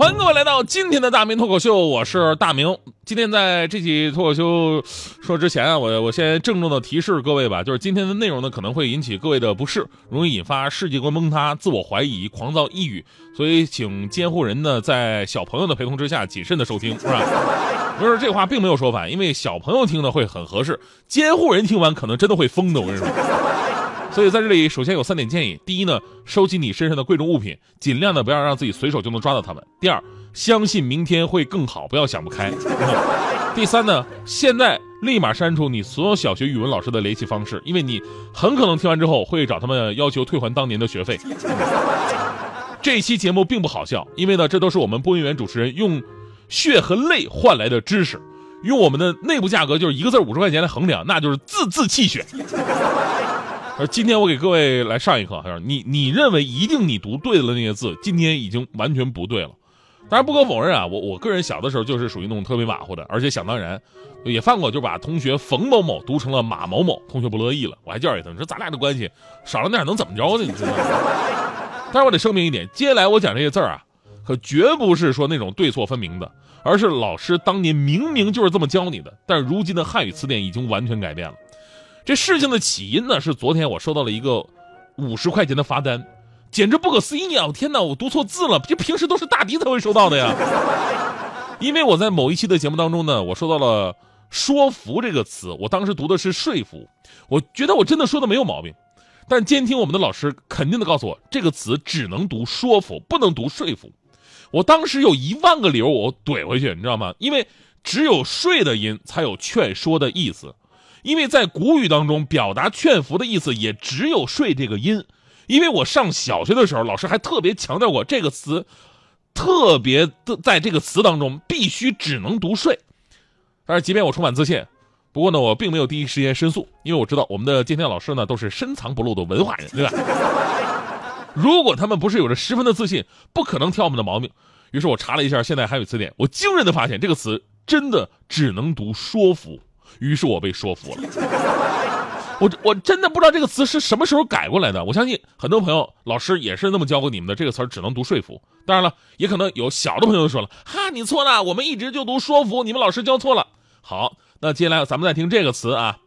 欢迎各位来到今天的大明脱口秀，我是大明。今天在这期脱口秀说之前啊，我我先郑重的提示各位吧，就是今天的内容呢可能会引起各位的不适，容易引发世界观崩塌、自我怀疑、狂躁抑郁，所以请监护人呢在小朋友的陪同之下谨慎的收听，是吧？不是这话并没有说反，因为小朋友听的会很合适，监护人听完可能真的会疯的，我跟你说。所以在这里，首先有三点建议：第一呢，收起你身上的贵重物品，尽量的不要让自己随手就能抓到它们；第二，相信明天会更好，不要想不开；第三呢，现在立马删除你所有小学语文老师的联系方式，因为你很可能听完之后会找他们要求退还当年的学费。这期节目并不好笑，因为呢，这都是我们播音员主持人用血和泪换来的知识，用我们的内部价格就是一个字五十块钱来衡量，那就是字字泣血。而今天我给各位来上一课，你你认为一定你读对了那些字，今天已经完全不对了。当然不可否认啊，我我个人小的时候就是属于那种特别马虎的，而且想当然也犯过，就把同学冯某某读成了马某某，同学不乐意了，我还教育他，你说咱俩的关系少了点能怎么着呢？你知道吗？但是我得声明一点，接下来我讲这些字啊，可绝不是说那种对错分明的，而是老师当年明明就是这么教你的，但是如今的汉语词典已经完全改变了。这事情的起因呢，是昨天我收到了一个五十块钱的罚单，简直不可思议啊！天哪，我读错字了，这平时都是大迪才会收到的呀。因为我在某一期的节目当中呢，我收到了“说服”这个词，我当时读的是“说服”，我觉得我真的说的没有毛病，但监听我们的老师肯定的告诉我，这个词只能读“说服”，不能读“说服”。我当时有一万个理由我怼回去，你知道吗？因为只有“睡”的音才有劝说的意思。因为在古语当中，表达劝服的意思也只有“睡”这个音。因为我上小学的时候，老师还特别强调过这个词，特别的在这个词当中必须只能读“睡”。但是，即便我充满自信，不过呢，我并没有第一时间申诉，因为我知道我们的监听老师呢都是深藏不露的文化人，对吧？如果他们不是有着十分的自信，不可能挑我们的毛病。于是我查了一下现代汉语词典，我惊人的发现这个词真的只能读“说服”。于是我被说服了，我我真的不知道这个词是什么时候改过来的。我相信很多朋友老师也是那么教过你们的，这个词只能读说服。当然了，也可能有小的朋友说了，哈，你错了，我们一直就读说服，你们老师教错了。好，那接下来咱们再听这个词啊，“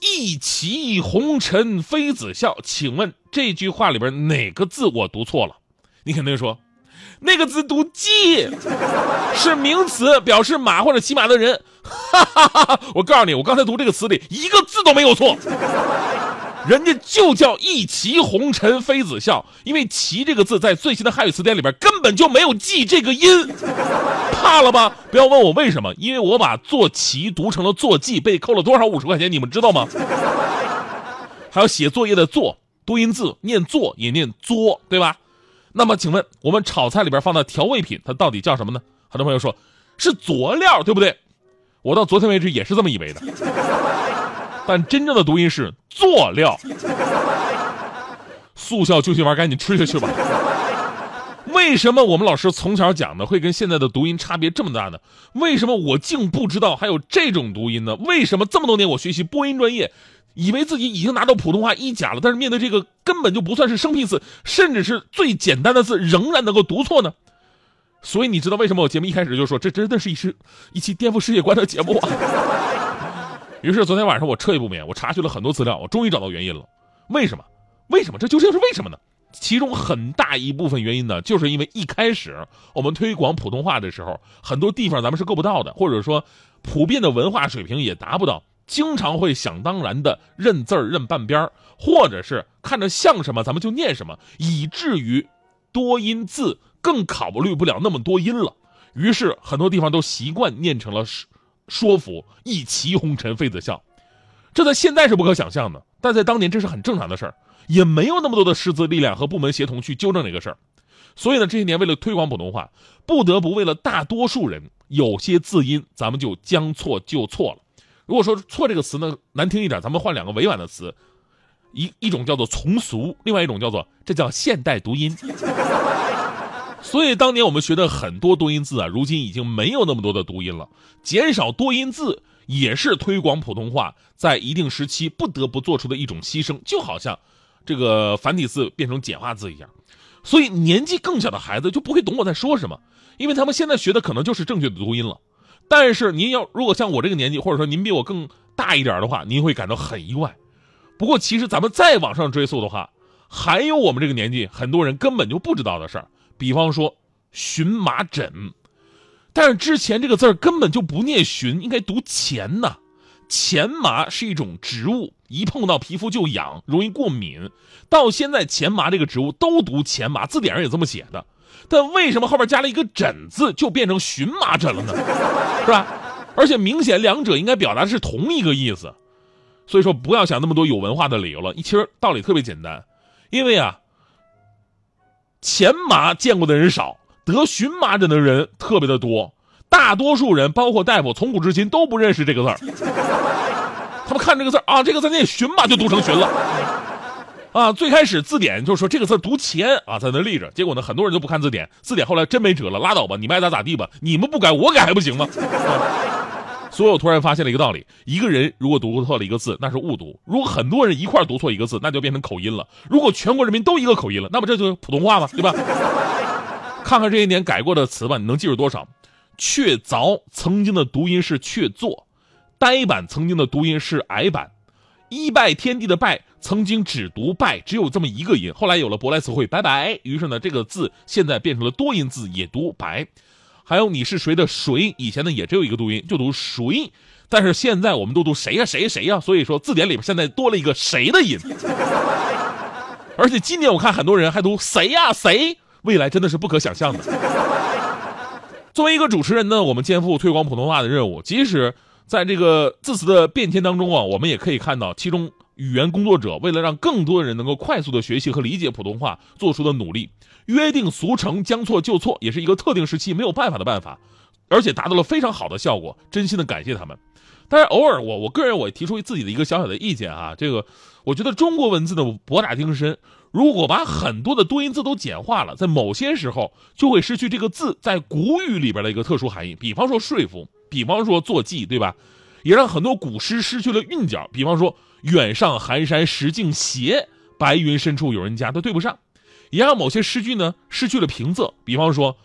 一骑红尘妃子笑”，请问这句话里边哪个字我读错了？你肯定说。那个字读“骑”，是名词，表示马或者骑马的人。哈哈哈哈我告诉你，我刚才读这个词里一个字都没有错，人家就叫“一骑红尘妃子笑”，因为“骑”这个字在最新的汉语词典里边根本就没有“记”这个音。怕了吧？不要问我为什么，因为我把“坐骑”读成了“坐骑”，被扣了多少五十块钱，你们知道吗？还有写作业的“作”，多音字念“作”也念“作”，对吧？那么，请问我们炒菜里边放的调味品，它到底叫什么呢？很多朋友说是佐料，对不对？我到昨天为止也是这么以为的，但真正的读音是佐料。速效救心丸，赶紧吃下去吧。为什么我们老师从小讲的会跟现在的读音差别这么大呢？为什么我竟不知道还有这种读音呢？为什么这么多年我学习播音专业？以为自己已经拿到普通话一甲了，但是面对这个根本就不算是生僻字，甚至是最简单的字，仍然能够读错呢？所以你知道为什么我节目一开始就说这真的是一期一期颠覆世界观的节目啊？于是昨天晚上我彻夜不眠，我查询了很多资料，我终于找到原因了。为什么？为什么？这究竟是为什么呢？其中很大一部分原因呢，就是因为一开始我们推广普通话的时候，很多地方咱们是够不到的，或者说普遍的文化水平也达不到。经常会想当然的认字儿认半边儿，或者是看着像什么咱们就念什么，以至于多音字更考虑不了那么多音了。于是很多地方都习惯念成了说说服一骑红尘妃子笑，这在现在是不可想象的，但在当年这是很正常的事儿，也没有那么多的师资力量和部门协同去纠正这个事儿。所以呢，这些年为了推广普通话，不得不为了大多数人，有些字音咱们就将错就错了。如果说“错”这个词呢难听一点，咱们换两个委婉的词，一一种叫做从俗，另外一种叫做这叫现代读音。所以当年我们学的很多多音字啊，如今已经没有那么多的读音了。减少多音字也是推广普通话在一定时期不得不做出的一种牺牲，就好像这个繁体字变成简化字一样。所以年纪更小的孩子就不会懂我在说什么，因为他们现在学的可能就是正确的读音了。但是您要如果像我这个年纪，或者说您比我更大一点的话，您会感到很意外。不过其实咱们再往上追溯的话，还有我们这个年纪很多人根本就不知道的事儿。比方说荨麻疹，但是之前这个字儿根本就不念荨，应该读钱呐。钱麻是一种植物，一碰到皮肤就痒，容易过敏。到现在钱麻这个植物都读钱麻，字典上也这么写的。但为什么后边加了一个疹字，就变成荨麻疹了呢？是吧？而且明显两者应该表达的是同一个意思。所以说不要想那么多有文化的理由了，其实道理特别简单，因为啊。前麻见过的人少，得荨麻疹的人特别的多。大多数人，包括大夫，从古至今都不认识这个字儿。他们看这个字儿啊，这个字念荨麻，就读成荨了。啊，最开始字典就是说这个字读前啊，在那立着。结果呢，很多人都不看字典，字典后来真没辙了，拉倒吧，你们爱咋咋地吧。你们不改，我改还不行吗？所以我突然发现了一个道理：一个人如果读错了一个字，那是误读；如果很多人一块读错一个字，那就变成口音了。如果全国人民都一个口音了，那么这就是普通话吗？对吧？看看这些年改过的词吧，你能记住多少？确凿曾经的读音是确作，呆板曾经的读音是矮板，一拜天地的拜曾经只读拜，只有这么一个音。后来有了舶来词汇拜拜，于是呢，这个字现在变成了多音字，也读白。还有你是谁的谁，以前呢也只有一个读音，就读谁，但是现在我们都读谁呀谁谁呀，所以说字典里边现在多了一个谁的音，而且今年我看很多人还读谁呀谁，未来真的是不可想象的。作为一个主持人呢，我们肩负推广普通话的任务，即使在这个字词的变迁当中啊，我们也可以看到其中。语言工作者为了让更多的人能够快速的学习和理解普通话做出的努力，约定俗成、将错就错，也是一个特定时期没有办法的办法，而且达到了非常好的效果。真心的感谢他们。但是偶尔我我个人我提出自己的一个小小的意见啊，这个我觉得中国文字的博大精深，如果把很多的多音字都简化了，在某些时候就会失去这个字在古语里边的一个特殊含义。比方说说服，比方说坐骑，对吧？也让很多古诗失去了韵脚。比方说。远上寒山石径斜，白云深处有人家，都对不上，也让某些诗句呢失去了平仄。比方说，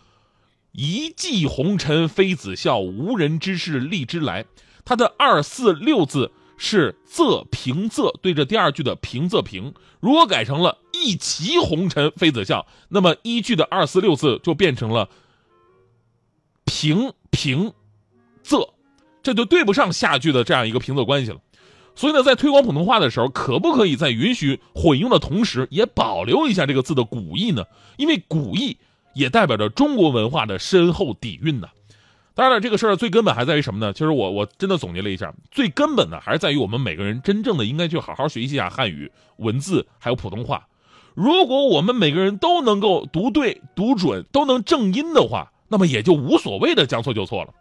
一骑红尘妃子笑，无人知是荔枝来。它的二四六字是仄平仄对着第二句的平仄平。如果改成了一骑红尘妃子笑，那么一句的二四六字就变成了平平仄，这就对不上下句的这样一个平仄关系了。所以呢，在推广普通话的时候，可不可以在允许混用的同时，也保留一下这个字的古意呢？因为古意也代表着中国文化的深厚底蕴呢。当然了，这个事儿最根本还在于什么呢？其实我我真的总结了一下，最根本的还是在于我们每个人真正的应该去好好学习一下汉语文字，还有普通话。如果我们每个人都能够读对、读准，都能正音的话，那么也就无所谓的将错就错了。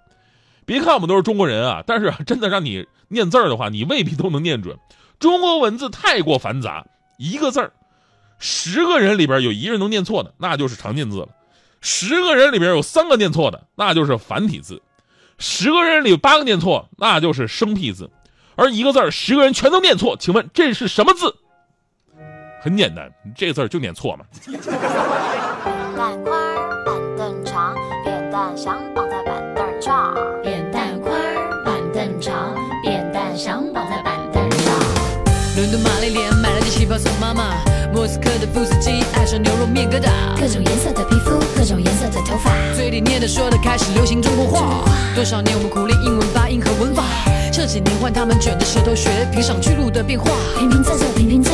别看我们都是中国人啊，但是真的让你念字儿的话，你未必都能念准。中国文字太过繁杂，一个字儿，十个人里边有一人能念错的，那就是常见字了；十个人里边有三个念错的，那就是繁体字；十个人里有八个念错，那就是生僻字。而一个字儿，十个人全都念错，请问这是什么字？很简单，这个字儿就念错嘛。伦买了件旗袍送妈妈，莫斯科的布斯基爱上牛肉面疙瘩，各种颜色的皮肤，各种颜色的头发，嘴里念的说的开始流行中国话。多少年我们苦练英文发音和文法，这几年换他们卷着舌头学评上去路的变化。平平仄仄平平仄，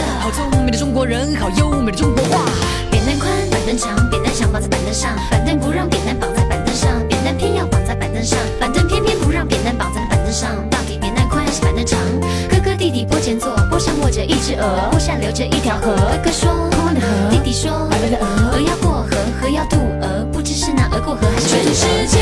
鹅，坡下流着一条河。哥哥说：宽的河。弟弟说：白白的鹅。鹅要过河。河要渡鹅？不知是那鹅过河还是全世界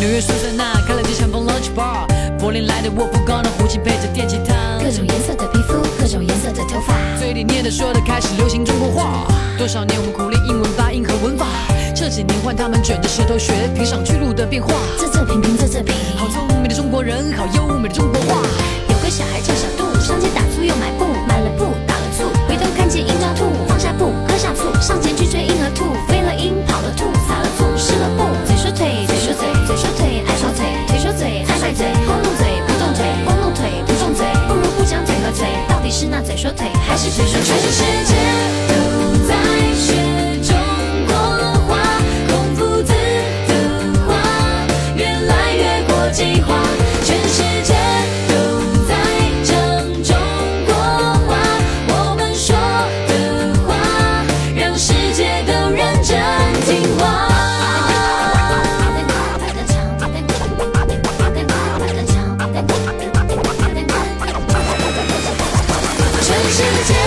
纽约苏珊娜开了间相逢 lunch bar，柏林来的沃夫高能，胡琴配着电吉他，各种颜色的皮肤，各种颜色的头发。嘴里念的说的开始流行中国话。多少年我们苦练英文发音和文法，这几年换他们卷着舌头学评上去路的变化。这这平平这这平，好聪明的中国人，好优美的中国话。世界。